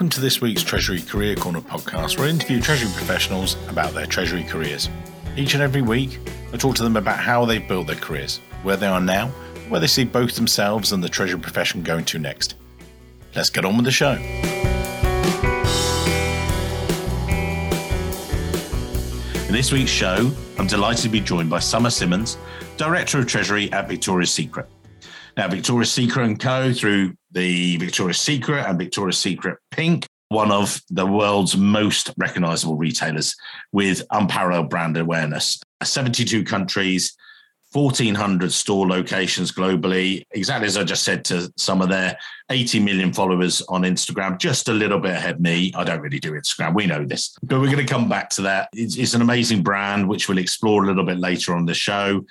Welcome to this week's Treasury Career Corner podcast, where I interview Treasury professionals about their Treasury careers. Each and every week, I talk to them about how they've built their careers, where they are now, where they see both themselves and the Treasury profession going to next. Let's get on with the show. In this week's show, I'm delighted to be joined by Summer Simmons, Director of Treasury at Victoria's Secret. Now, Victoria's Secret and Co. through the Victoria's Secret and Victoria's Secret Pink, one of the world's most recognizable retailers with unparalleled brand awareness. 72 countries, 1,400 store locations globally. Exactly as I just said to some of their 80 million followers on Instagram, just a little bit ahead me. I don't really do Instagram. We know this, but we're going to come back to that. It's, it's an amazing brand, which we'll explore a little bit later on the show.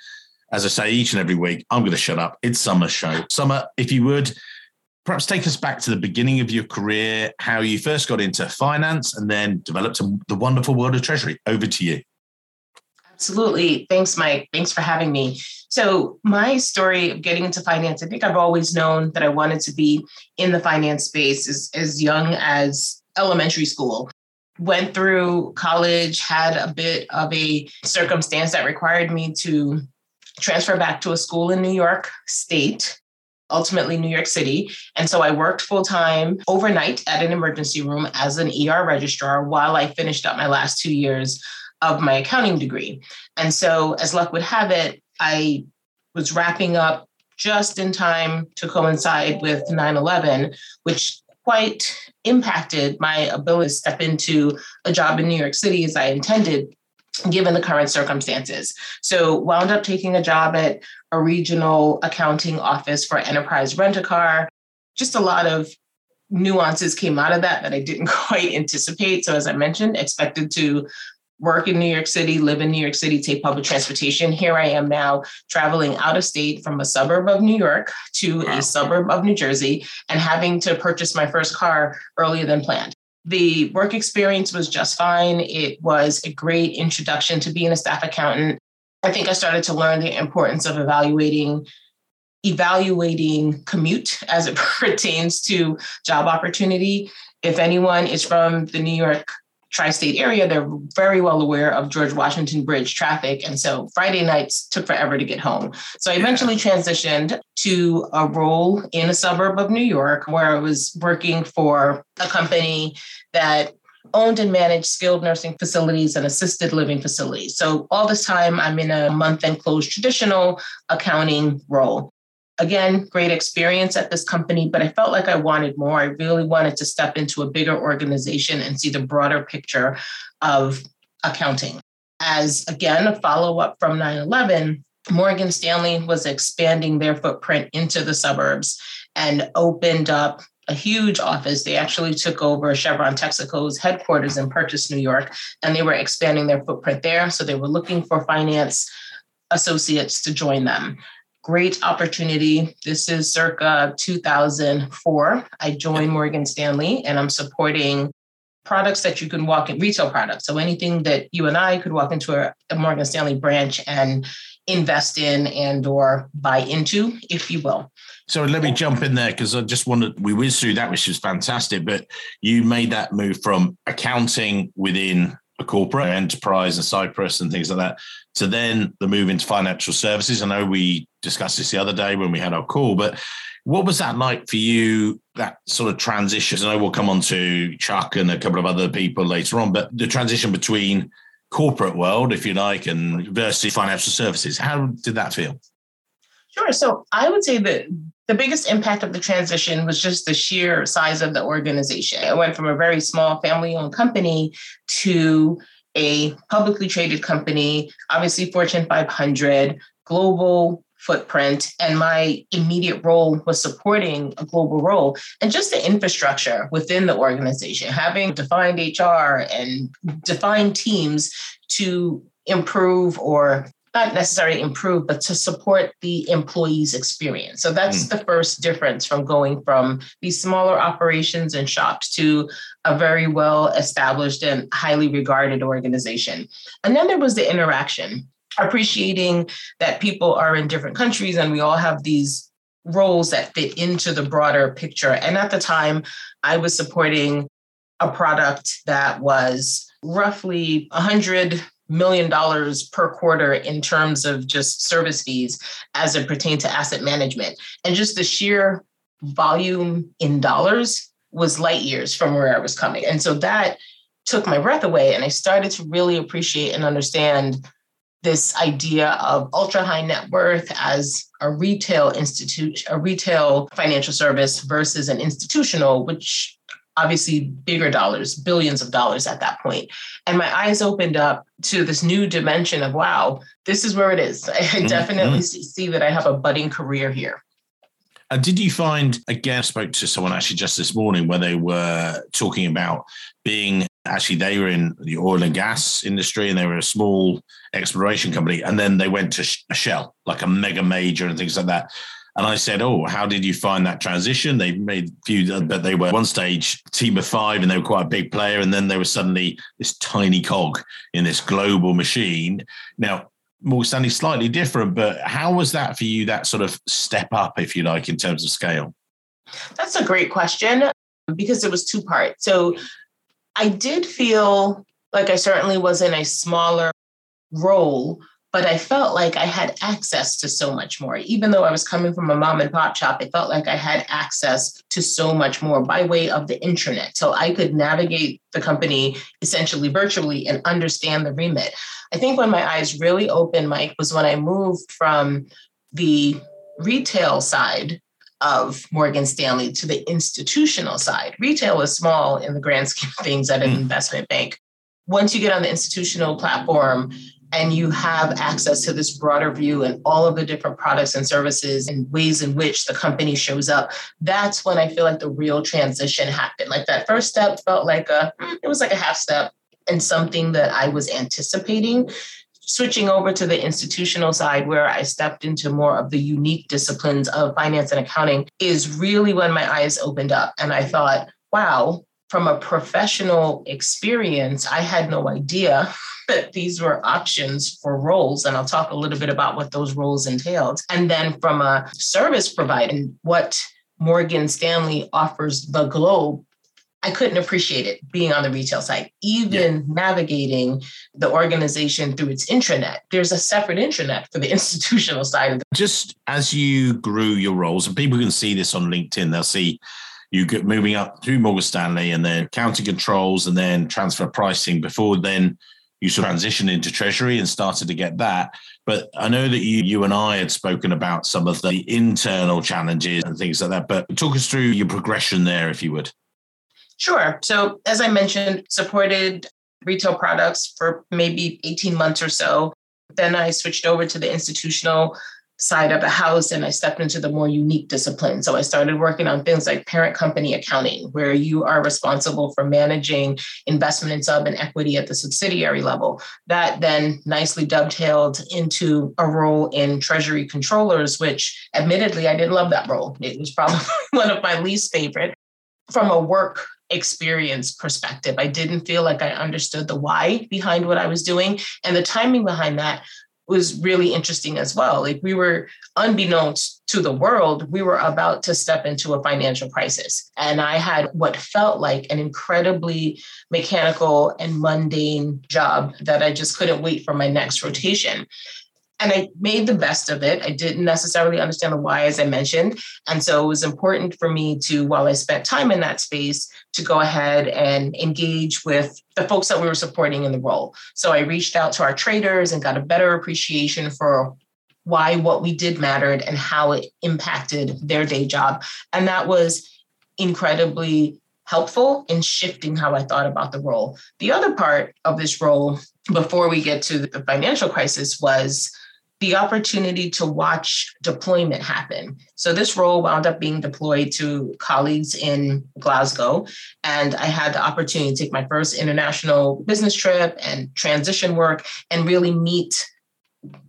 As I say, each and every week, I'm going to shut up. It's Summer show. Summer, if you would, perhaps take us back to the beginning of your career, how you first got into finance and then developed the wonderful world of treasury. Over to you. Absolutely. Thanks, Mike. Thanks for having me. So, my story of getting into finance, I think I've always known that I wanted to be in the finance space as, as young as elementary school. Went through college, had a bit of a circumstance that required me to transfer back to a school in New York State, ultimately New York City. And so I worked full time overnight at an emergency room as an ER registrar while I finished up my last two years of my accounting degree. And so, as luck would have it, I was wrapping up just in time to coincide with 9 11, which quite impacted my ability to step into a job in New York City as I intended given the current circumstances. So wound up taking a job at a regional accounting office for enterprise rent a car. Just a lot of nuances came out of that that I didn't quite anticipate. So as I mentioned, expected to work in New York City, live in New York City, take public transportation. Here I am now traveling out of state from a suburb of New York to wow. a suburb of New Jersey and having to purchase my first car earlier than planned. The work experience was just fine. It was a great introduction to being a staff accountant. I think I started to learn the importance of evaluating evaluating commute as it pertains to job opportunity. If anyone is from the New York tri-state area, they're very well aware of George Washington Bridge traffic. And so Friday nights took forever to get home. So I eventually transitioned to a role in a suburb of New York where I was working for a company that owned and managed skilled nursing facilities and assisted living facilities. So all this time I'm in a month end close traditional accounting role again, great experience at this company, but I felt like I wanted more. I really wanted to step into a bigger organization and see the broader picture of accounting. As again, a follow up from 9 11, Morgan Stanley was expanding their footprint into the suburbs and opened up a huge office. They actually took over Chevron Texaco's headquarters in Purchase, New York, and they were expanding their footprint there. So they were looking for finance associates to join them great opportunity. This is circa 2004. I joined Morgan Stanley and I'm supporting products that you can walk in retail products. So anything that you and I could walk into a, a Morgan Stanley branch and invest in and or buy into, if you will. So let me jump in there because I just wanted we whizzed through that, which was fantastic. But you made that move from accounting within a corporate enterprise and Cyprus and things like that to then the move into financial services. I know we discussed this the other day when we had our call, but what was that like for you? That sort of transition. I know we'll come on to Chuck and a couple of other people later on, but the transition between corporate world, if you like, and versus financial services. How did that feel? Sure. So I would say that the biggest impact of the transition was just the sheer size of the organization. It went from a very small family owned company to a publicly traded company, obviously Fortune 500, global footprint, and my immediate role was supporting a global role and just the infrastructure within the organization, having defined HR and defined teams to improve or not necessarily improve, but to support the employee's experience. So that's mm. the first difference from going from these smaller operations and shops to a very well established and highly regarded organization. And then there was the interaction, appreciating that people are in different countries and we all have these roles that fit into the broader picture. And at the time, I was supporting a product that was roughly 100 million dollars per quarter in terms of just service fees as it pertained to asset management. And just the sheer volume in dollars was light years from where I was coming. And so that took my breath away. And I started to really appreciate and understand this idea of ultra high net worth as a retail institute, a retail financial service versus an institutional, which obviously bigger dollars, billions of dollars at that point. And my eyes opened up to this new dimension of wow, this is where it is. I mm-hmm. definitely see that I have a budding career here. And did you find, again, I spoke to someone actually just this morning where they were talking about being actually, they were in the oil and gas industry and they were a small exploration company. And then they went to a Shell, like a mega major and things like that. And I said, Oh, how did you find that transition? They made a few, uh, but they were one stage team of five and they were quite a big player. And then they were suddenly this tiny cog in this global machine. Now, Morgan Stanley slightly different, but how was that for you, that sort of step up, if you like, in terms of scale? That's a great question because it was two parts. So I did feel like I certainly was in a smaller role, but I felt like I had access to so much more. Even though I was coming from a mom and pop shop, I felt like I had access to so much more by way of the intranet. So I could navigate the company essentially virtually and understand the remit. I think when my eyes really opened, Mike, was when I moved from the retail side of Morgan Stanley to the institutional side. Retail is small in the grand scheme of things at an mm. investment bank. Once you get on the institutional platform, and you have access to this broader view and all of the different products and services and ways in which the company shows up that's when i feel like the real transition happened. Like that first step felt like a hmm, it was like a half step and something that i was anticipating. Switching over to the institutional side where i stepped into more of the unique disciplines of finance and accounting is really when my eyes opened up and i thought wow from a professional experience i had no idea that these were options for roles. And I'll talk a little bit about what those roles entailed. And then from a service provider, what Morgan Stanley offers the globe I couldn't appreciate it being on the retail side, even yeah. navigating the organization through its intranet. There's a separate intranet for the institutional side of the Just as you grew your roles, and people can see this on LinkedIn, they'll see you get moving up through Morgan Stanley and then accounting controls and then transfer pricing before then you sort of transitioned into treasury and started to get that. But I know that you, you and I had spoken about some of the internal challenges and things like that. But talk us through your progression there, if you would. Sure. So, as I mentioned, supported retail products for maybe 18 months or so. Then I switched over to the institutional side of the house and I stepped into the more unique discipline. So I started working on things like parent company accounting, where you are responsible for managing investment in sub and equity at the subsidiary level. That then nicely dovetailed into a role in treasury controllers, which admittedly I didn't love that role. It was probably one of my least favorite from a work experience perspective. I didn't feel like I understood the why behind what I was doing. And the timing behind that was really interesting as well. Like we were, unbeknownst to the world, we were about to step into a financial crisis. And I had what felt like an incredibly mechanical and mundane job that I just couldn't wait for my next rotation and I made the best of it. I didn't necessarily understand the why, as I mentioned. And so it was important for me to, while I spent time in that space, to go ahead and engage with the folks that we were supporting in the role. So I reached out to our traders and got a better appreciation for why what we did mattered and how it impacted their day job. And that was incredibly helpful in shifting how I thought about the role. The other part of this role, before we get to the financial crisis, was the opportunity to watch deployment happen. So this role wound up being deployed to colleagues in Glasgow. And I had the opportunity to take my first international business trip and transition work and really meet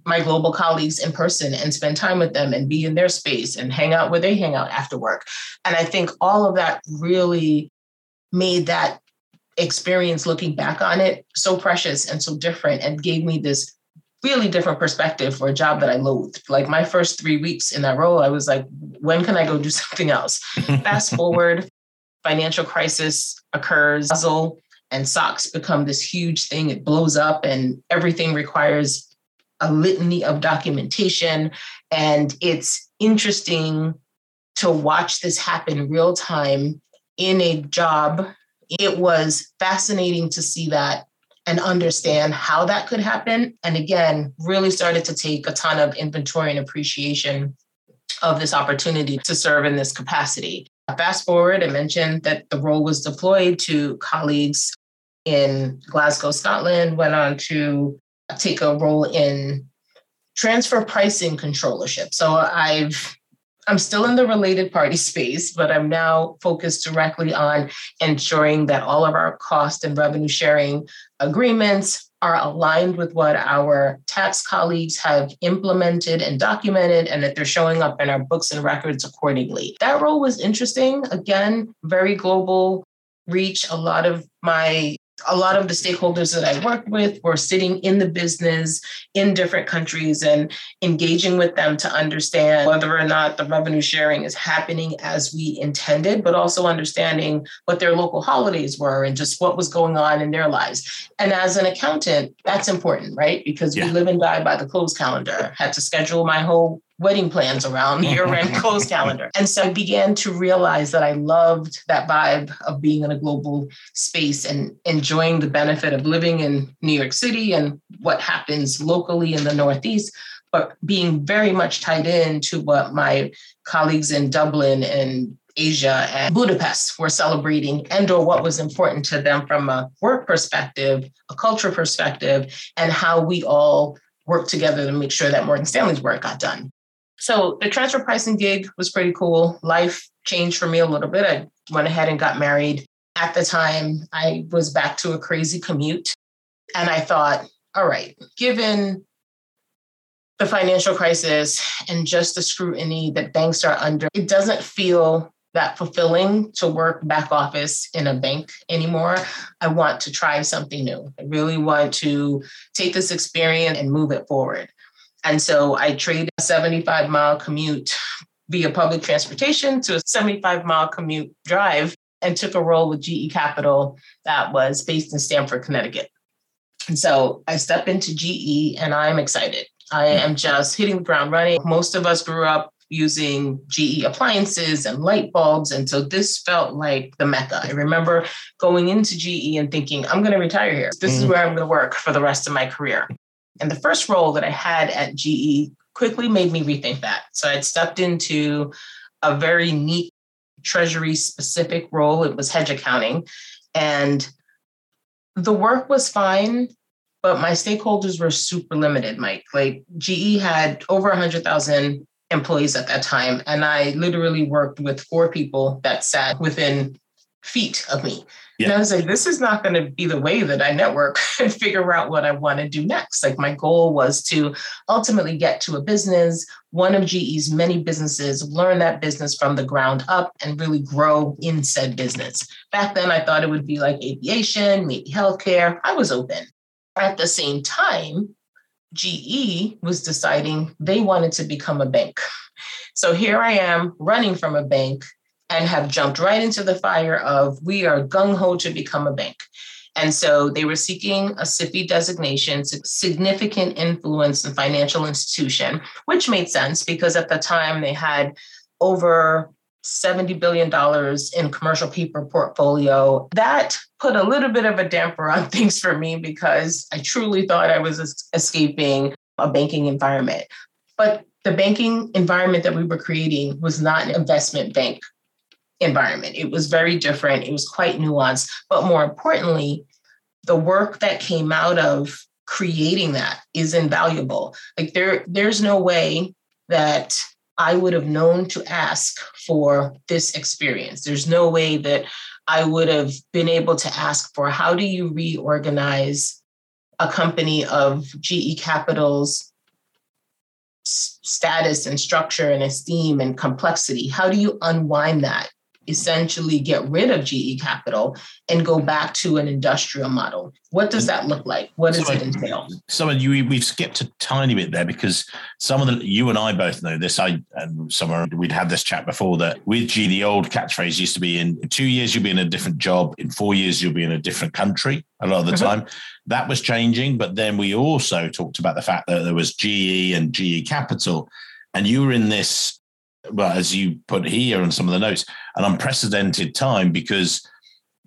my global colleagues in person and spend time with them and be in their space and hang out where they hang out after work. And I think all of that really made that experience looking back on it so precious and so different and gave me this really different perspective for a job that I loathed. Like my first three weeks in that role, I was like, when can I go do something else? Fast forward, financial crisis occurs, Basel and SOX become this huge thing. It blows up, and everything requires a litany of documentation. And it's interesting to watch this happen real time in a job. It was fascinating to see that and understand how that could happen. And again, really started to take a ton of inventory and appreciation of this opportunity to serve in this capacity. Fast forward, I mentioned that the role was deployed to colleagues in Glasgow, Scotland, went on to take a role in transfer pricing controllership. So I've I'm still in the related party space, but I'm now focused directly on ensuring that all of our cost and revenue sharing agreements are aligned with what our tax colleagues have implemented and documented, and that they're showing up in our books and records accordingly. That role was interesting. Again, very global reach. A lot of my a lot of the stakeholders that I worked with were sitting in the business in different countries and engaging with them to understand whether or not the revenue sharing is happening as we intended, but also understanding what their local holidays were and just what was going on in their lives. And as an accountant, that's important, right? Because yeah. we live and die by the close calendar. Had to schedule my whole wedding plans around year-end close calendar. And so I began to realize that I loved that vibe of being in a global space and enjoying the benefit of living in New York City and what happens locally in the Northeast, but being very much tied in to what my colleagues in Dublin and Asia and Budapest were celebrating and or what was important to them from a work perspective, a culture perspective, and how we all work together to make sure that Morgan Stanley's work got done. So the transfer pricing gig was pretty cool. Life changed for me a little bit. I went ahead and got married. At the time, I was back to a crazy commute. And I thought, all right, given the financial crisis and just the scrutiny that banks are under, it doesn't feel that fulfilling to work back office in a bank anymore. I want to try something new. I really want to take this experience and move it forward. And so I traded a 75 mile commute via public transportation to a 75 mile commute drive and took a role with GE Capital that was based in Stamford, Connecticut. And so I step into GE and I'm excited. I am just hitting the ground running. Most of us grew up using GE appliances and light bulbs. And so this felt like the mecca. I remember going into GE and thinking, I'm going to retire here. This mm-hmm. is where I'm going to work for the rest of my career. And the first role that I had at GE quickly made me rethink that. So I'd stepped into a very neat treasury specific role. It was hedge accounting. And the work was fine, but my stakeholders were super limited, Mike. Like GE had over 100,000 employees at that time. And I literally worked with four people that sat within feet of me. Yeah. And I was like, this is not going to be the way that I network and figure out what I want to do next. Like, my goal was to ultimately get to a business, one of GE's many businesses, learn that business from the ground up and really grow in said business. Back then, I thought it would be like aviation, maybe healthcare. I was open. At the same time, GE was deciding they wanted to become a bank. So here I am running from a bank and have jumped right into the fire of we are gung ho to become a bank. And so they were seeking a SIFI designation, significant influence in financial institution, which made sense because at the time they had over $70 billion in commercial paper portfolio. That put a little bit of a damper on things for me because I truly thought I was escaping a banking environment. But the banking environment that we were creating was not an investment bank environment. It was very different, it was quite nuanced. But more importantly, the work that came out of creating that is invaluable. Like there, there's no way that I would have known to ask for this experience. There's no way that I would have been able to ask for how do you reorganize a company of GE Capital's status and structure and esteem and complexity? How do you unwind that essentially get rid of GE Capital and go back to an industrial model. What does that look like? What does it entail? Some of you, we've skipped a tiny bit there because some of the, you and I both know this. I, and somewhere we'd had this chat before that with G, the old catchphrase used to be in two years, you'll be in a different job. In four years, you'll be in a different country a lot of the mm-hmm. time. That was changing. But then we also talked about the fact that there was GE and GE Capital. And you were in this well, as you put here on some of the notes, an unprecedented time because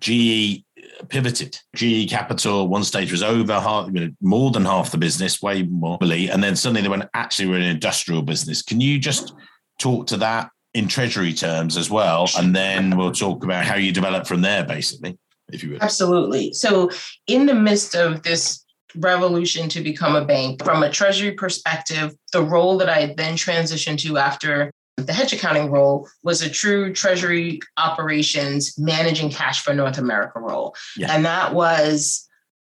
GE pivoted. GE Capital one stage was over half, you know, more than half the business, way more, and then suddenly they went actually we're an industrial business. Can you just talk to that in treasury terms as well, and then we'll talk about how you develop from there, basically, if you would. Absolutely. So, in the midst of this revolution to become a bank, from a treasury perspective, the role that I then transitioned to after the hedge accounting role was a true treasury operations managing cash for North America role. Yeah. And that was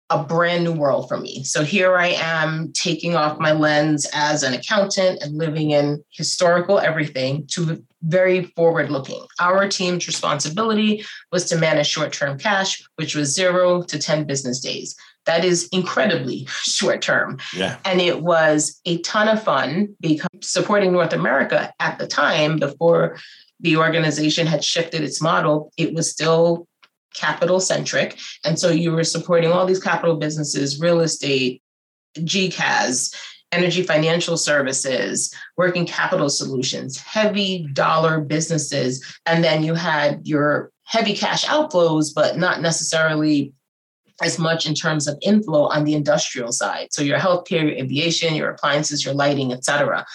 a brand new world for me. So here I am taking off my lens as an accountant and living in historical everything to very forward looking. Our team's responsibility was to manage short term cash, which was zero to 10 business days. That is incredibly short term. Yeah. And it was a ton of fun because supporting North America at the time, before the organization had shifted its model, it was still capital centric. And so you were supporting all these capital businesses, real estate, GECAS, energy financial services, working capital solutions, heavy dollar businesses. And then you had your heavy cash outflows, but not necessarily as much in terms of inflow on the industrial side. So your healthcare, your aviation, your appliances, your lighting, et cetera.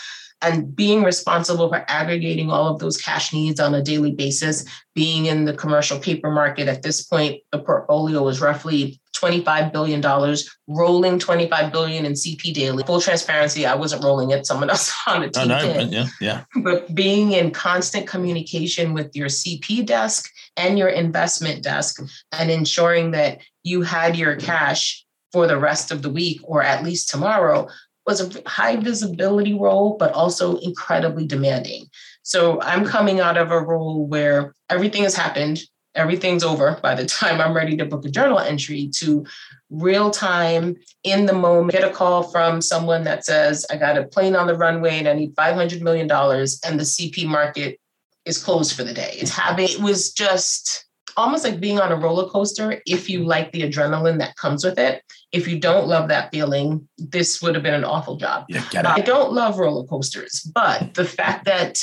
And being responsible for aggregating all of those cash needs on a daily basis, being in the commercial paper market at this point, the portfolio was roughly $25 billion, rolling 25 billion in CP daily. Full transparency, I wasn't rolling it, someone else on the team. Oh, no, did. yeah, yeah. But being in constant communication with your CP desk and your investment desk and ensuring that you had your cash for the rest of the week or at least tomorrow was a high visibility role, but also incredibly demanding. So I'm coming out of a role where everything has happened, everything's over by the time I'm ready to book a journal entry to real time in the moment, get a call from someone that says, I got a plane on the runway and I need $500 million, and the CP market is closed for the day. It's having, it was just almost like being on a roller coaster if you like the adrenaline that comes with it. If you don't love that feeling, this would have been an awful job. Yeah, I don't love roller coasters, but the fact that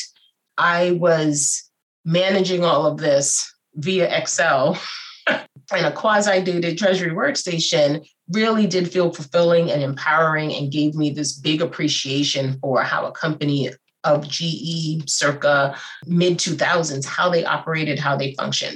I was managing all of this via Excel and a quasi dated treasury workstation really did feel fulfilling and empowering and gave me this big appreciation for how a company of GE circa mid 2000s, how they operated, how they functioned.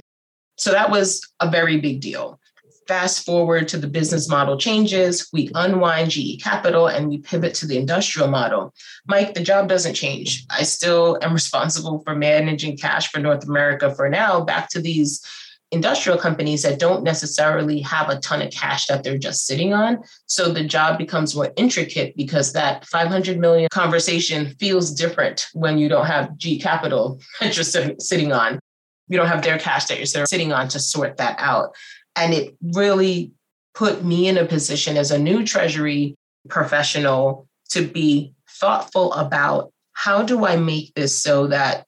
So that was a very big deal. Fast forward to the business model changes, we unwind GE Capital and we pivot to the industrial model. Mike, the job doesn't change. I still am responsible for managing cash for North America for now, back to these industrial companies that don't necessarily have a ton of cash that they're just sitting on. So the job becomes more intricate because that 500 million conversation feels different when you don't have G capital just sitting on. You don't have their cash that you're sitting on to sort that out. And it really put me in a position as a new treasury professional to be thoughtful about how do I make this so that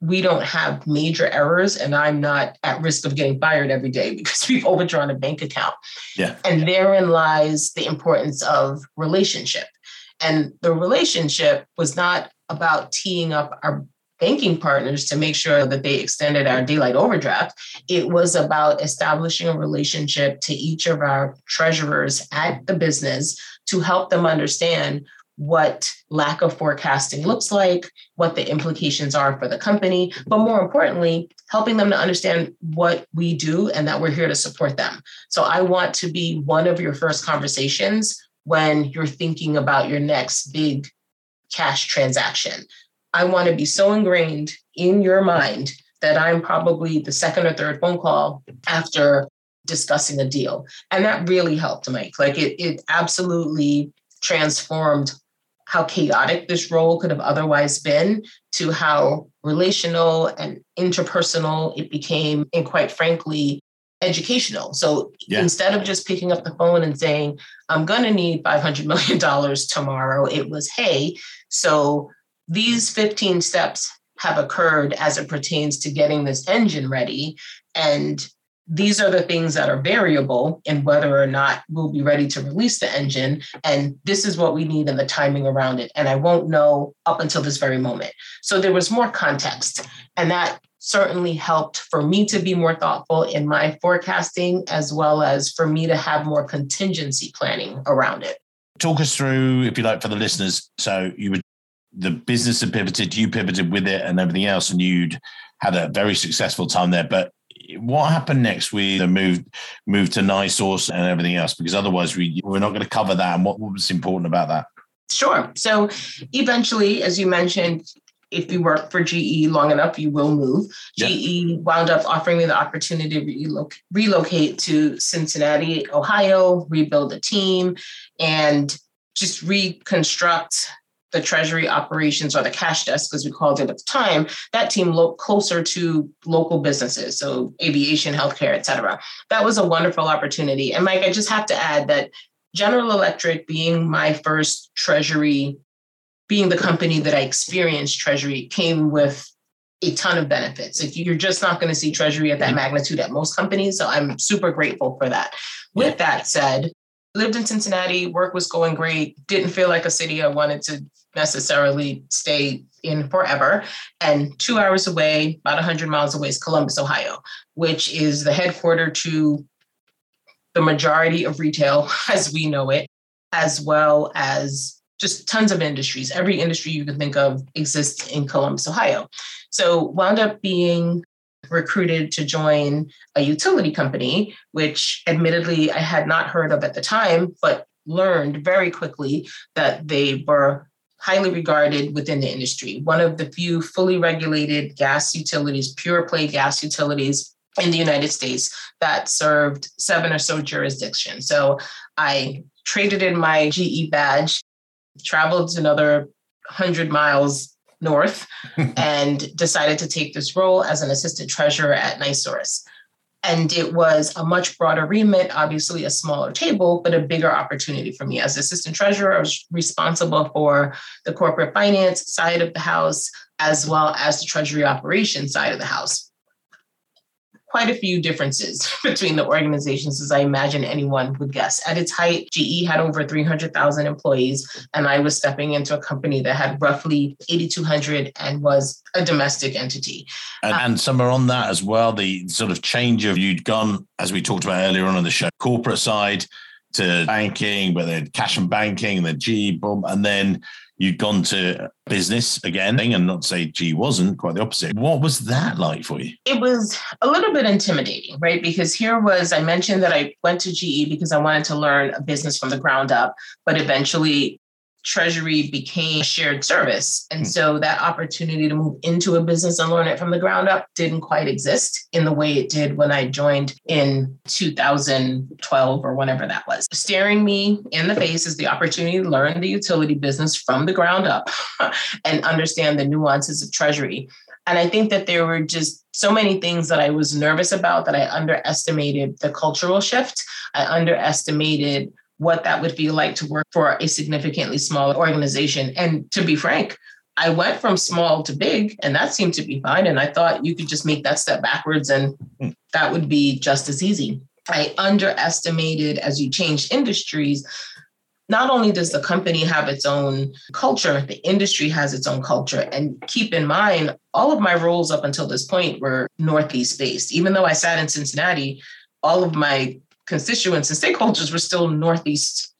we don't have major errors and I'm not at risk of getting fired every day because we've overdrawn a bank account. Yeah. And therein lies the importance of relationship. And the relationship was not about teeing up our banking partners to make sure that they extended our daylight overdraft. It was about establishing a relationship to each of our treasurers at the business to help them understand what lack of forecasting looks like, what the implications are for the company, but more importantly, helping them to understand what we do and that we're here to support them. So I want to be one of your first conversations when you're thinking about your next big cash transaction. I want to be so ingrained in your mind that I'm probably the second or third phone call after discussing a deal. And that really helped, Mike. Like it, it absolutely transformed how chaotic this role could have otherwise been to how relational and interpersonal it became, and quite frankly, educational. So yeah. instead of just picking up the phone and saying, I'm going to need $500 million tomorrow, it was, hey, so these 15 steps have occurred as it pertains to getting this engine ready. And these are the things that are variable in whether or not we'll be ready to release the engine. And this is what we need and the timing around it. And I won't know up until this very moment. So there was more context. And that certainly helped for me to be more thoughtful in my forecasting, as well as for me to have more contingency planning around it. Talk us through, if you like, for the listeners. So you were the business had pivoted, you pivoted with it and everything else, and you'd had a very successful time there. But what happened next with the move move to NiSource and everything else? Because otherwise we we're not going to cover that. And what, what was important about that? Sure. So eventually, as you mentioned, if you work for GE long enough, you will move. GE wound up offering me the opportunity to reloc- relocate to Cincinnati, Ohio, rebuild a team, and just reconstruct the treasury operations or the cash desk, as we called it at the time, that team looked closer to local businesses, so aviation, healthcare, et cetera. That was a wonderful opportunity. And Mike, I just have to add that General Electric being my first treasury, being the company that I experienced treasury, came with a ton of benefits. If you're just not going to see treasury at that mm-hmm. magnitude at most companies. So I'm super grateful for that. With that said, lived in Cincinnati, work was going great, didn't feel like a city I wanted to necessarily stay in forever. And two hours away, about 100 miles away, is Columbus, Ohio, which is the headquarter to the majority of retail as we know it, as well as just tons of industries. Every industry you can think of exists in Columbus, Ohio. So wound up being recruited to join a utility company, which admittedly I had not heard of at the time, but learned very quickly that they were highly regarded within the industry. One of the few fully regulated gas utilities, pure play gas utilities in the United States that served seven or so jurisdictions. So I traded in my GE badge, traveled another 100 miles north and decided to take this role as an assistant treasurer at NiSource. And it was a much broader remit, obviously a smaller table, but a bigger opportunity for me. As assistant treasurer, I was responsible for the corporate finance side of the house, as well as the treasury operations side of the house quite a few differences between the organizations, as I imagine anyone would guess. At its height, GE had over 300,000 employees, and I was stepping into a company that had roughly 8,200 and was a domestic entity. And, um, and Summer on that as well, the sort of change of you'd gone, as we talked about earlier on in the show, corporate side to banking, but then cash and banking, and then GE, boom, and then you'd gone to business again and not say GE wasn't quite the opposite. What was that like for you? It was a little bit intimidating right? Because here was i mentioned that i went to ge because i wanted to learn a business from the ground up but eventually treasury became a shared service. And hmm. so that opportunity to move into a business and learn it from the ground up didn't quite exist in the way it did when I joined in 2012 or whenever that was. Staring me in the face is the opportunity to learn the utility business from the ground up and understand the nuances of treasury. And I think that there were just so many things that I was nervous about that I underestimated the cultural shift. I underestimated what that would be like to work for a significantly smaller organization. And to be frank, I went from small to big, and that seemed to be fine. And I thought you could just make that step backwards, and hmm. that would be just as easy. I underestimated as you change industries. Not only does the company have its own culture, the industry has its own culture. And keep in mind, all of my roles up until this point were Northeast based. Even though I sat in Cincinnati, all of my constituents and stakeholders were still Northeast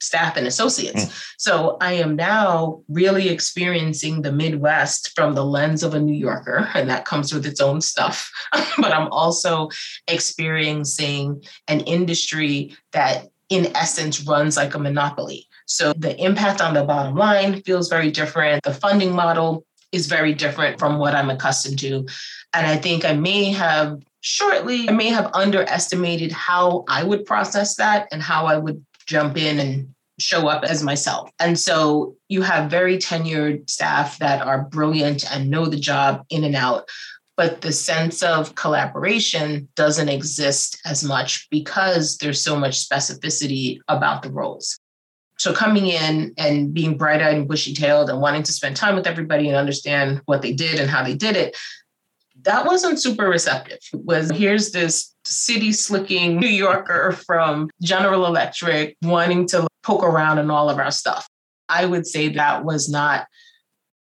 staff and associates. Mm. So I am now really experiencing the Midwest from the lens of a New Yorker, and that comes with its own stuff. but I'm also experiencing an industry that, in essence, runs like a monopoly. So the impact on the bottom line feels very different. The funding model is very different from what I'm accustomed to. And I think I may have shortly, I may have underestimated how I would process that and how I would jump in and show up as myself. And so you have very tenured staff that are brilliant and know the job in and out. But the sense of collaboration doesn't exist as much because there's so much specificity about the roles. So coming in and being bright-eyed and bushy-tailed and wanting to spend time with everybody and understand what they did and how they did it, that wasn't super receptive. It was here's this city slicking New Yorker from General Electric wanting to poke around in all of our stuff. I would say that was not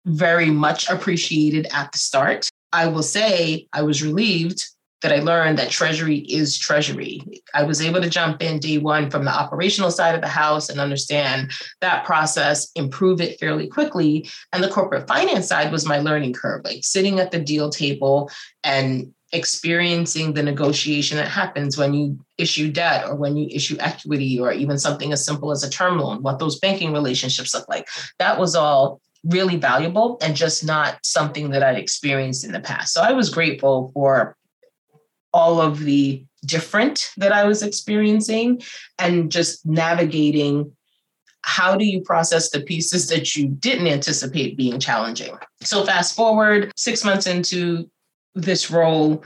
very much appreciated at the start. I will say I was relieved that I learned that Treasury is Treasury. I was able to jump in day one from the operational side of the house and understand that process, improve it fairly quickly. And the corporate finance side was my learning curve, like sitting at the deal table and experiencing the negotiation that happens when you issue debt or when you issue equity or even something as simple as a term loan, what those banking relationships look like. That was all really valuable and just not something that I'd experienced in the past. So I was grateful for all of the different that I was experiencing and just navigating how do you process the pieces that you didn't anticipate being challenging. So, fast forward six months into this role,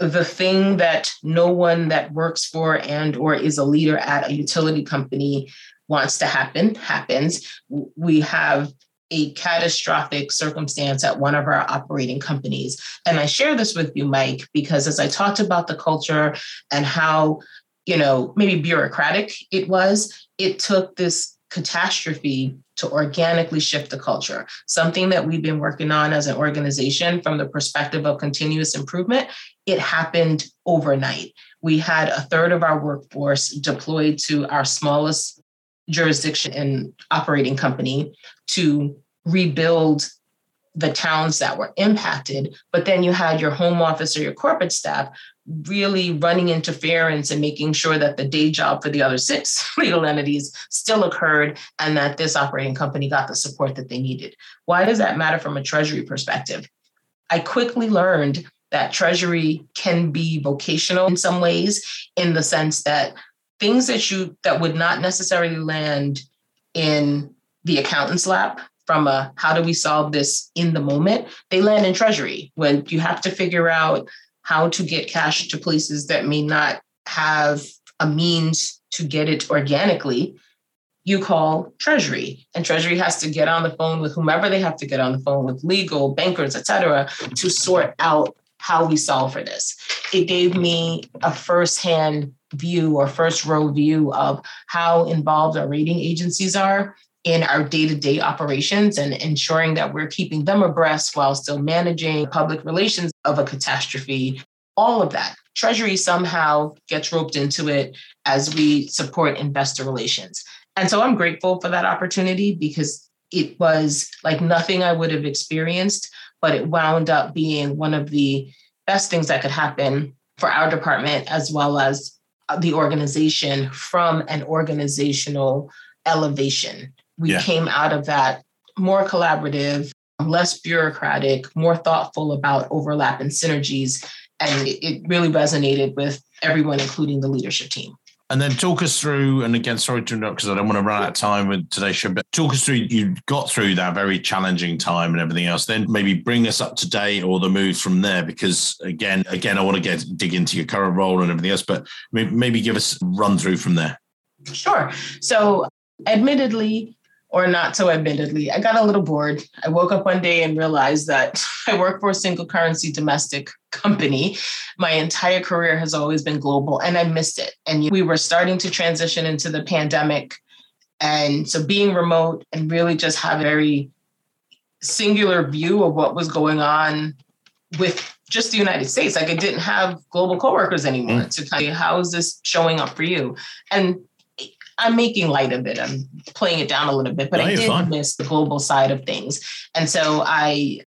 the thing that no one that works for and or is a leader at a utility company wants to happen happens we have a catastrophic circumstance at one of our operating companies. And I share this with you, Mike, because as I talked about the culture and how, you know, maybe bureaucratic it was, it took this catastrophe to organically shift the culture. Something that we've been working on as an organization from the perspective of continuous improvement, it happened overnight. We had a third of our workforce deployed to our smallest jurisdiction and operating company to rebuild the towns that were impacted. But then you had your home office or your corporate staff really running interference and making sure that the day job for the other six legal entities still occurred and that this operating company got the support that they needed. Why does that matter from a treasury perspective? I quickly learned that treasury can be vocational in some ways in the sense that things that you that would not necessarily land in the accountant's lap from a how do we solve this in the moment? They land in treasury when you have to figure out how to get cash to places that may not have a means to get it organically. You call treasury and treasury has to get on the phone with whomever they have to get on the phone with legal bankers etc to sort out how we solve for this. It gave me a firsthand view or first row view of how involved our rating agencies are in our day-to-day operations and ensuring that we're keeping them abreast while still managing public relations of a catastrophe all of that. Treasury somehow gets roped into it as we support investor relations. And so i'm grateful for that opportunity because it was like nothing i would have experienced but it wound up being one of the best things that could happen for our department as well as the organization from an organizational elevation we yeah. came out of that more collaborative, less bureaucratic, more thoughtful about overlap and synergies. And it really resonated with everyone, including the leadership team. And then talk us through, and again, sorry to interrupt because I don't want to run out of time with today's show, but talk us through, you got through that very challenging time and everything else. Then maybe bring us up to date or the moves from there, because again, again, I want to get dig into your current role and everything else, but maybe give us run through from there. Sure. So admittedly, or not so admittedly, I got a little bored. I woke up one day and realized that I work for a single currency domestic company. My entire career has always been global and I missed it. And we were starting to transition into the pandemic. And so being remote and really just have a very singular view of what was going on with just the United States. Like I didn't have global coworkers anymore mm. to kind of how is this showing up for you? And I'm making light of it. I'm playing it down a little bit, but no, I did fine. miss the global side of things. And so I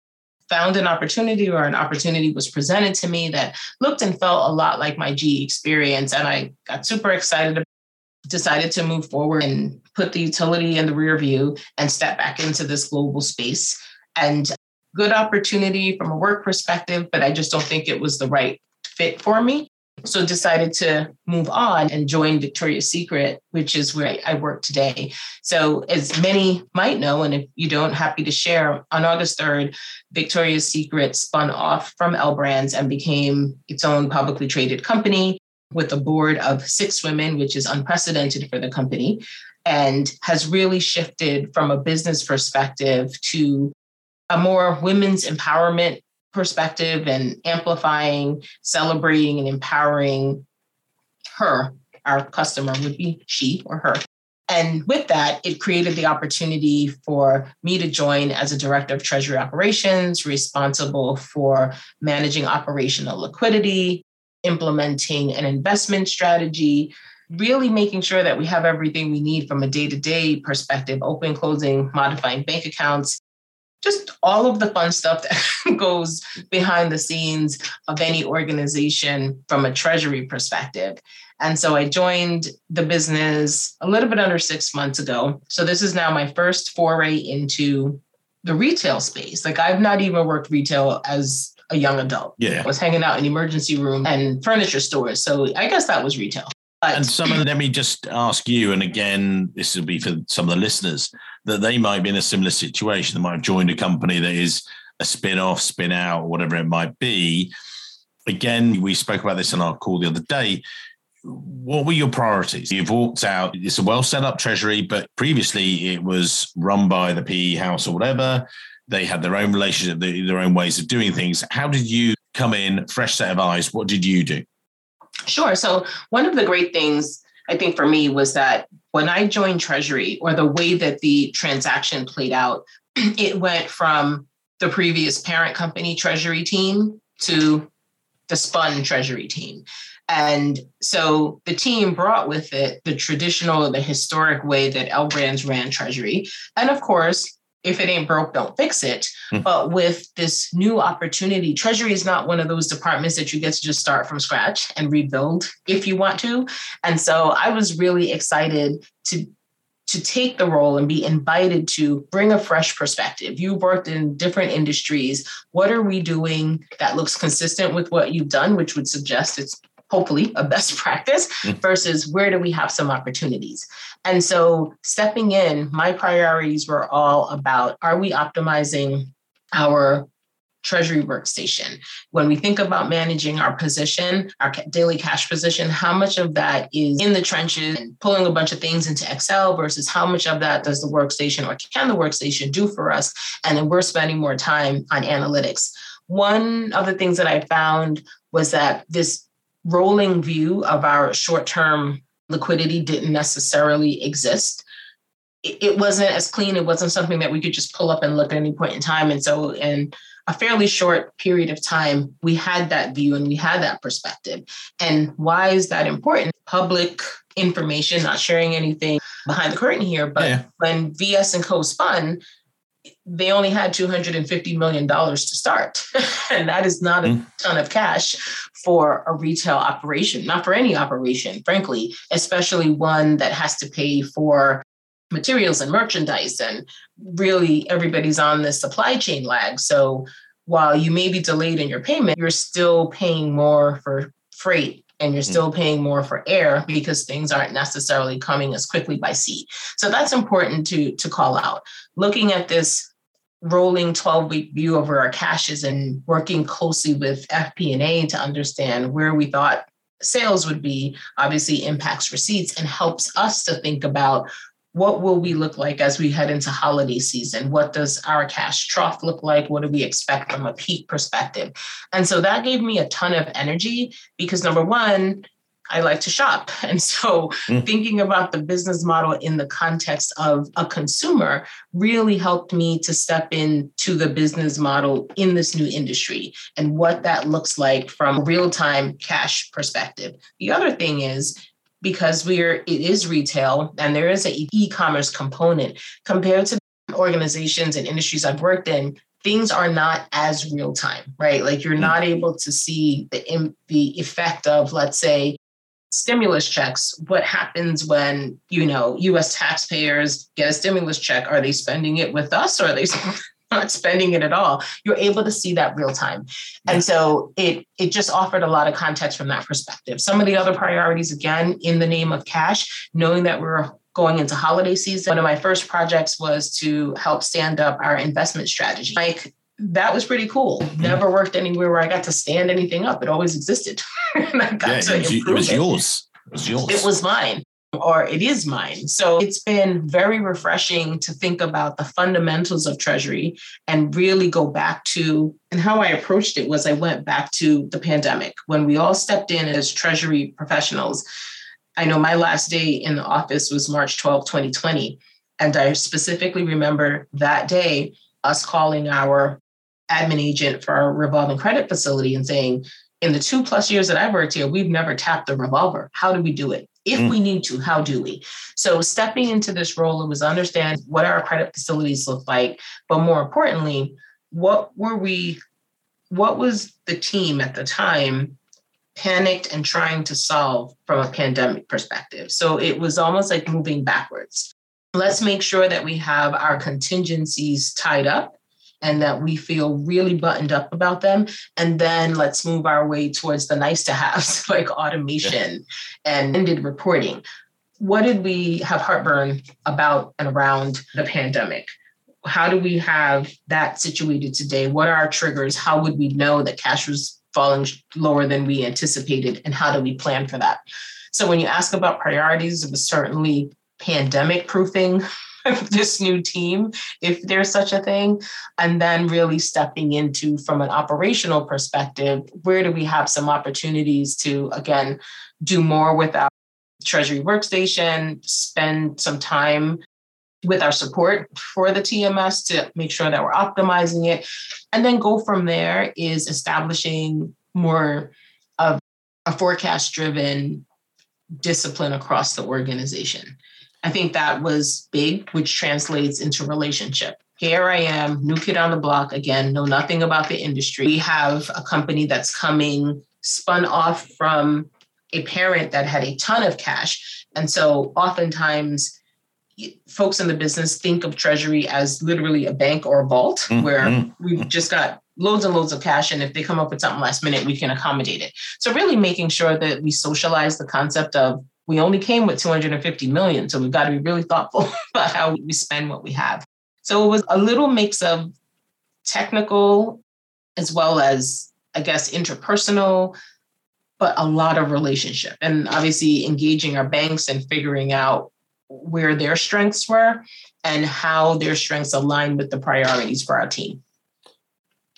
found an opportunity or an opportunity was presented to me that looked and felt a lot like my GE experience. And I got super excited, decided to move forward and put the utility in the rear view and step back into this global space. And good opportunity from a work perspective, but I just don't think it was the right fit for me. So decided to move on and join Victoria's Secret, which is where I work today. So as many might know, and if you don't, happy to share, on August 3rd, Victoria's Secret spun off from L Brands and became its own publicly traded company with a board of six women, which is unprecedented for the company, and has really shifted from a business perspective to a more women's empowerment perspective and amplifying, celebrating, and empowering her. Our customer would be she or her. And with that, it created the opportunity for me to join as a director of treasury operations, responsible for managing operational liquidity, implementing an investment strategy, really making sure that we have everything we need from a day to day perspective open, closing, modifying bank accounts, just all of the fun stuff that goes behind the scenes of any organization from a treasury perspective. And so I joined the business a little bit under six months ago. So this is now my first foray into the retail space. Like I've not even worked retail as a young adult. Yeah. I was hanging out in emergency room and furniture stores. So I guess that was retail. But, and some of them, let me just ask you, and again, this will be for some of the listeners that they might be in a similar situation. They might have joined a company that is a spin off, spin out, or whatever it might be. Again, we spoke about this on our call the other day. What were your priorities? You've walked out, it's a well set up treasury, but previously it was run by the PE house or whatever. They had their own relationship, their own ways of doing things. How did you come in, fresh set of eyes? What did you do? Sure. So, one of the great things I think for me was that when I joined Treasury, or the way that the transaction played out, it went from the previous parent company Treasury team to the spun Treasury team. And so the team brought with it the traditional, the historic way that L Brands ran Treasury. And of course, if it ain't broke, don't fix it. Mm. But with this new opportunity, Treasury is not one of those departments that you get to just start from scratch and rebuild if you want to. And so I was really excited to to take the role and be invited to bring a fresh perspective. You've worked in different industries. What are we doing that looks consistent with what you've done, which would suggest it's hopefully a best practice mm. versus where do we have some opportunities? And so stepping in my priorities were all about are we optimizing our treasury workstation? When we think about managing our position our daily cash position how much of that is in the trenches and pulling a bunch of things into excel versus how much of that does the workstation or can the workstation do for us? And then we're spending more time on analytics. One of the things that i found was that this rolling view of our short term liquidity didn't necessarily exist. It, wasn't as clean. It wasn't something that we could just pull up and look at any point in time. And so, in a fairly short period of time, we had that view and we had that perspective. And why is that important? Public information, not sharing anything behind the curtain here, but yeah. when VS and Co spun, they only had $250 million to start. and that is not a mm. ton of cash for a retail operation, not for any operation, frankly, especially one that has to pay for materials and merchandise. And really, everybody's on the supply chain lag. So while you may be delayed in your payment, you're still paying more for freight and you're mm. still paying more for air because things aren't necessarily coming as quickly by sea. So that's important to, to call out. Looking at this rolling 12 week view over our caches and working closely with FP&A to understand where we thought sales would be obviously impacts receipts and helps us to think about what will we look like as we head into holiday season? What does our cash trough look like? What do we expect from a peak perspective? And so that gave me a ton of energy because number one I like to shop. And so mm. thinking about the business model in the context of a consumer really helped me to step into the business model in this new industry and what that looks like from real-time cash perspective. The other thing is because we're it is retail and there is an e-commerce component compared to organizations and industries I've worked in, things are not as real time, right? Like you're mm. not able to see the the effect of, let's say, stimulus checks what happens when you know us taxpayers get a stimulus check are they spending it with us or are they not spending it at all, you're able to see that real time. And so it it just offered a lot of context from that perspective. Some of the other priorities, again, in the name of cash, knowing that we're going into holiday season. One of my first projects was to help stand up our investment strategy. Like that was pretty cool. Mm-hmm. Never worked anywhere where I got to stand anything up. It always existed. and I got yeah, to it, was, it was yours. It was yours. It was mine or it is mine. So it's been very refreshing to think about the fundamentals of Treasury and really go back to. And how I approached it was I went back to the pandemic when we all stepped in as Treasury professionals. I know my last day in the office was March 12, 2020. And I specifically remember that day us calling our admin agent for our revolving credit facility and saying, in the two plus years that I've worked here, we've never tapped the revolver. How do we do it? If mm. we need to, how do we? So stepping into this role, it was understand what our credit facilities look like, but more importantly, what were we, what was the team at the time panicked and trying to solve from a pandemic perspective? So it was almost like moving backwards. Let's make sure that we have our contingencies tied up and that we feel really buttoned up about them. And then let's move our way towards the nice to haves like automation yeah. and ended reporting. What did we have heartburn about and around the pandemic? How do we have that situated today? What are our triggers? How would we know that cash was falling lower than we anticipated? And how do we plan for that? So, when you ask about priorities, it was certainly pandemic proofing this new team, if there's such a thing, and then really stepping into from an operational perspective, where do we have some opportunities to, again, do more with our Treasury workstation, spend some time with our support for the TMS to make sure that we're optimizing it. And then go from there is establishing more of a forecast driven discipline across the organization. I think that was big, which translates into relationship. Here I am, new kid on the block again, know nothing about the industry. We have a company that's coming spun off from a parent that had a ton of cash. And so oftentimes folks in the business think of treasury as literally a bank or a vault mm-hmm. where we've just got loads and loads of cash and if they come up with something last minute we can accommodate it so really making sure that we socialize the concept of we only came with 250 million. So we've got to be really thoughtful about how we spend what we have. So it was a little mix of technical as well as, I guess, interpersonal, but a lot of relationship. And obviously engaging our banks and figuring out where their strengths were and how their strengths align with the priorities for our team.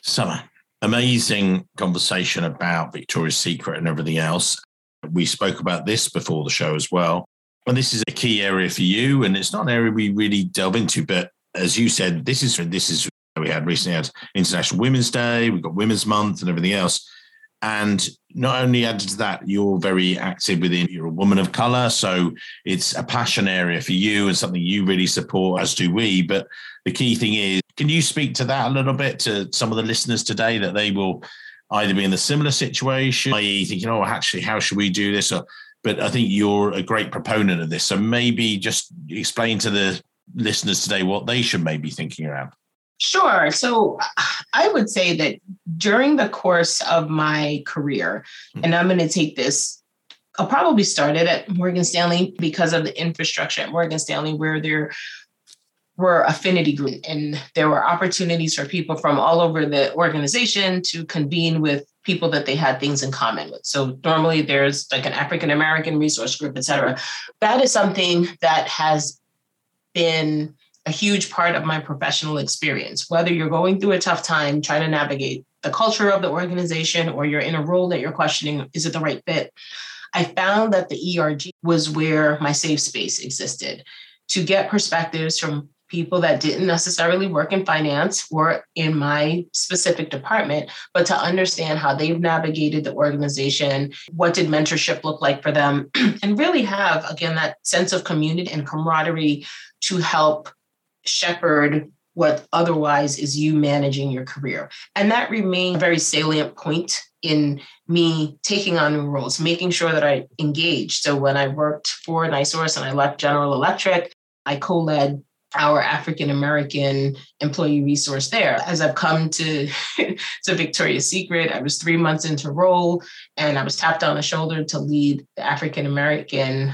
Summer, amazing conversation about Victoria's Secret and everything else. We spoke about this before the show as well. And this is a key area for you, and it's not an area we really delve into. But as you said, this is this is we had recently had International Women's Day, we've got Women's Month, and everything else. And not only added to that, you're very active within. You're a woman of color, so it's a passion area for you and something you really support, as do we. But the key thing is, can you speak to that a little bit to some of the listeners today that they will either be in a similar situation, i.e., thinking, oh, actually, how should we do this? Or, but I think you're a great proponent of this. So maybe just explain to the listeners today what they should maybe thinking around. Sure. So I would say that during the course of my career, hmm. and I'm going to take this, I'll probably started at Morgan Stanley because of the infrastructure at Morgan Stanley, where there were affinity groups and there were opportunities for people from all over the organization to convene with people that they had things in common with. So normally there's like an african american resource group et cetera. That is something that has been a huge part of my professional experience. Whether you're going through a tough time trying to navigate the culture of the organization or you're in a role that you're questioning is it the right fit? I found that the erg was where my safe space existed. To get perspectives from people that didn't necessarily work in finance or in my specific department, but to understand how they've navigated the organization, what did mentorship look like for them, and really have, again, that sense of community and camaraderie to help shepherd what otherwise is you managing your career. And that remained a very salient point in me taking on new roles, making sure that I engaged. So when I worked for NiSource and I left General Electric, I co led our African American employee resource there. As I've come to, to Victoria's Secret, I was three months into role and I was tapped on the shoulder to lead the African American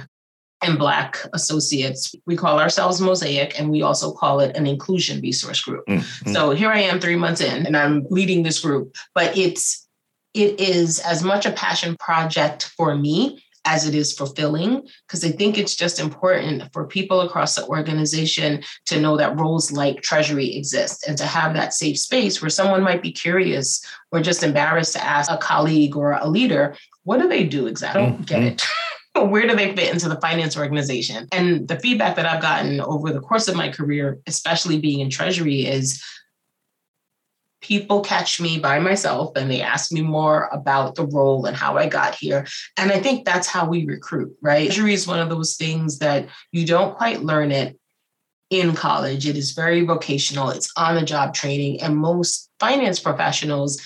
and Black associates. We call ourselves Mosaic and we also call it an inclusion resource group. Mm-hmm. So here I am three months in and I'm leading this group, but it's it is as much a passion project for me as it is fulfilling because I think it's just important for people across the organization to know that roles like treasury exist and to have that safe space where someone might be curious or just embarrassed to ask a colleague or a leader, what do they do exactly? I don't get mm-hmm. it. Where do they fit into the finance organization? And the feedback that I've gotten over the course of my career, especially being in treasury, is people catch me by myself and they ask me more about the role and how I got here. And I think that's how we recruit, right? Treasury is one of those things that you don't quite learn it in college. It is very vocational, it's on the job training. And most finance professionals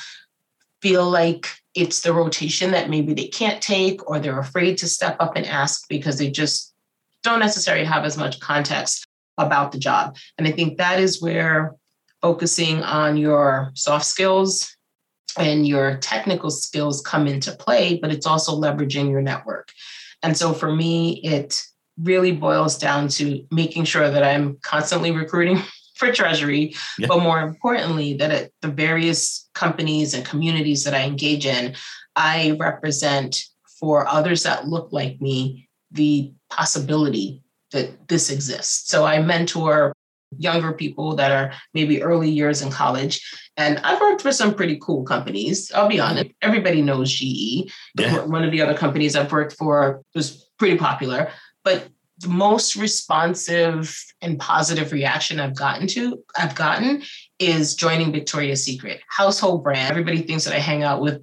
feel like it's the rotation that maybe they can't take or they're afraid to step up and ask because they just don't necessarily have as much context about the job. And I think that is where focusing on your soft skills and your technical skills come into play, but it's also leveraging your network. And so for me, it really boils down to making sure that I'm constantly recruiting for Treasury, yeah. but more importantly, that at the various companies and communities that I engage in, I represent for others that look like me the possibility that this exists. So I mentor younger people that are maybe early years in college. And I've worked for some pretty cool companies. I'll be honest, everybody knows GE. Yeah. One of the other companies I've worked for was pretty popular. But the most responsive and positive reaction I've gotten to, I've gotten is joining Victoria's Secret. Household brand. Everybody thinks that I hang out with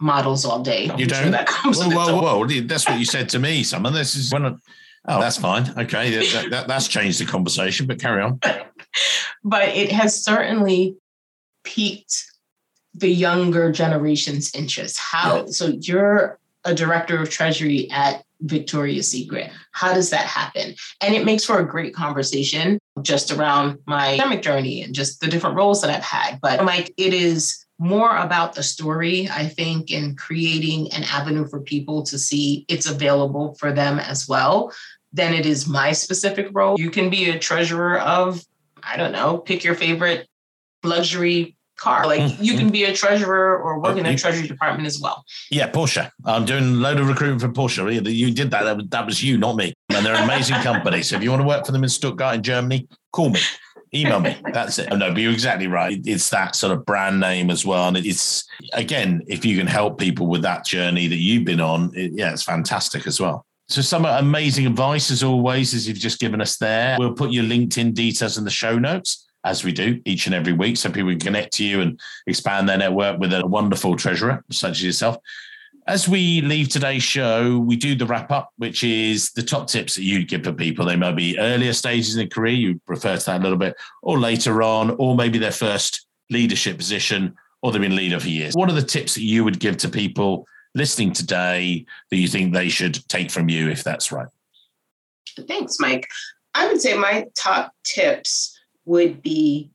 models all day. You I'm don't? Sure that comes well, well, well, that's what you said to me, Summer. This is one Oh, that's fine. Okay, that, that, that's changed the conversation, but carry on. but it has certainly piqued the younger generation's interest. How? Yeah. So you're a director of treasury at Victoria's Secret. How does that happen? And it makes for a great conversation just around my academic journey and just the different roles that I've had. But like it is more about the story, I think, and creating an avenue for people to see it's available for them as well than it is my specific role. You can be a treasurer of, I don't know, pick your favorite luxury car. Like mm-hmm. you can be a treasurer or work in a treasury department as well. Yeah, Porsche. I'm doing a load of recruitment for Porsche. You did that. That was, that was you, not me. And they're an amazing company. So if you want to work for them in Stuttgart in Germany, call me. Email me. That's it. No, but you're exactly right. It's that sort of brand name as well. And it's again, if you can help people with that journey that you've been on, it, yeah, it's fantastic as well. So some amazing advice as always, as you've just given us there. We'll put your LinkedIn details in the show notes as we do each and every week, so people can connect to you and expand their network with a wonderful treasurer such as yourself. As we leave today's show, we do the wrap up, which is the top tips that you'd give for people. They may be earlier stages in their career, you refer to that a little bit, or later on, or maybe their first leadership position, or they've been leader for years. What are the tips that you would give to people listening today that you think they should take from you, if that's right? Thanks, Mike. I would say my top tips would be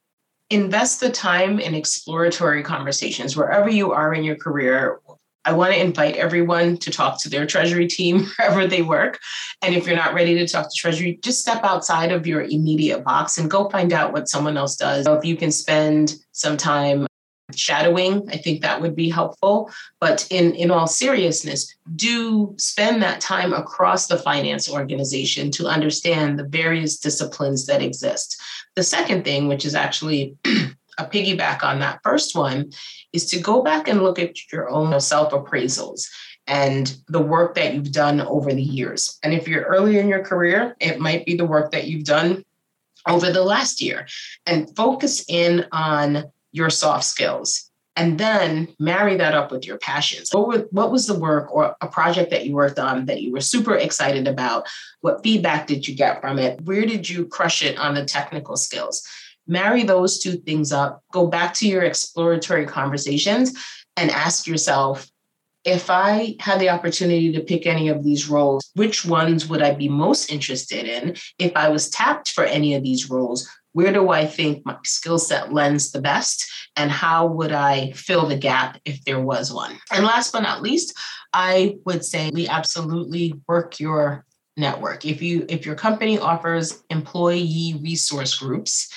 invest the time in exploratory conversations wherever you are in your career. I want to invite everyone to talk to their treasury team wherever they work. And if you're not ready to talk to treasury, just step outside of your immediate box and go find out what someone else does. So If you can spend some time shadowing i think that would be helpful. But in in all seriousness do spend that time across the finance organization to understand the various disciplines that exist. The second thing which is actually a piggyback on that first one is to go back and look at your own self appraisals and the work that you've done over the years. And if you're early in your career it might be the work that you've done over the last year. And focus in on your soft skills and then marry that up with your passions. What, were, what was the work or a project that you worked on that you were super excited about? What feedback did you get from it? Where did you crush it on the technical skills? Marry those two things up, go back to your exploratory conversations and ask yourself, if I had the opportunity to pick any of these roles, which ones would I be most interested in? If I was tapped for any of these roles, where do I think my skill set lends the best? And how would I fill the gap if there was one? And last but not least, I would say we absolutely work your network. If you if your company offers employee resource groups,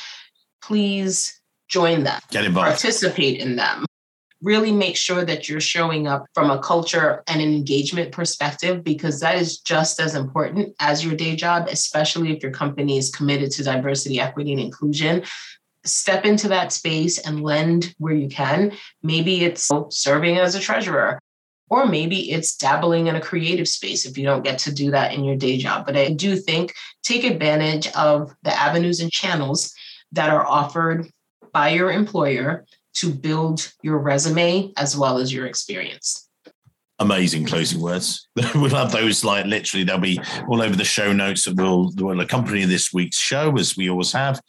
please join them. Get involved. Participate in them really make sure that you're showing up from a culture and an engagement perspective because that is just as important as your day job, especially if your company is committed to diversity, equity, and inclusion. Step into that space and lend where you can. Maybe it's serving as a treasurer, or maybe it's dabbling in a creative space if you don't get to do that in your day job. But I do think take advantage of the avenues and channels that are offered by your employer to build your resume as well as your experience. Amazing closing words. we'll have those like literally, they'll be all over the show notes that will, will accompany this week's show, as we always have.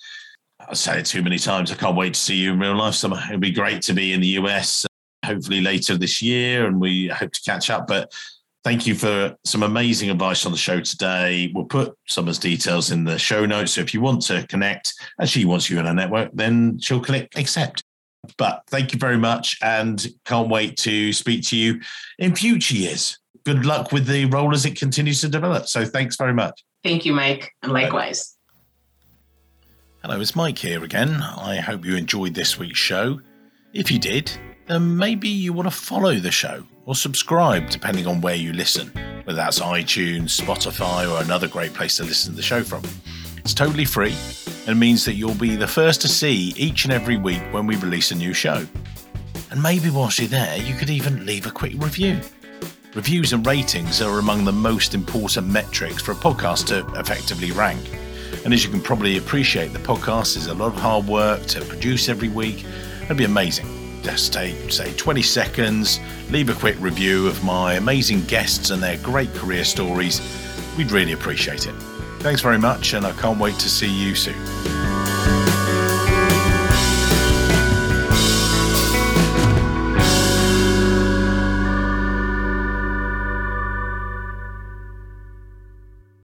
I say it too many times. I can't wait to see you in real life. It'd be great to be in the US, hopefully later this year, and we hope to catch up. But thank you for some amazing advice on the show today. We'll put Summer's details in the show notes. So if you want to connect and she wants you in our network, then she'll click accept. But thank you very much and can't wait to speak to you in future years. Good luck with the role as it continues to develop. So thanks very much. Thank you, Mike. And likewise. Hello, it's Mike here again. I hope you enjoyed this week's show. If you did, then maybe you want to follow the show or subscribe, depending on where you listen, whether that's iTunes, Spotify, or another great place to listen to the show from. It's totally free and means that you'll be the first to see each and every week when we release a new show. And maybe whilst you're there, you could even leave a quick review. Reviews and ratings are among the most important metrics for a podcast to effectively rank. And as you can probably appreciate, the podcast is a lot of hard work to produce every week. It'd be amazing. Just take, say, 20 seconds, leave a quick review of my amazing guests and their great career stories. We'd really appreciate it. Thanks very much, and I can't wait to see you soon.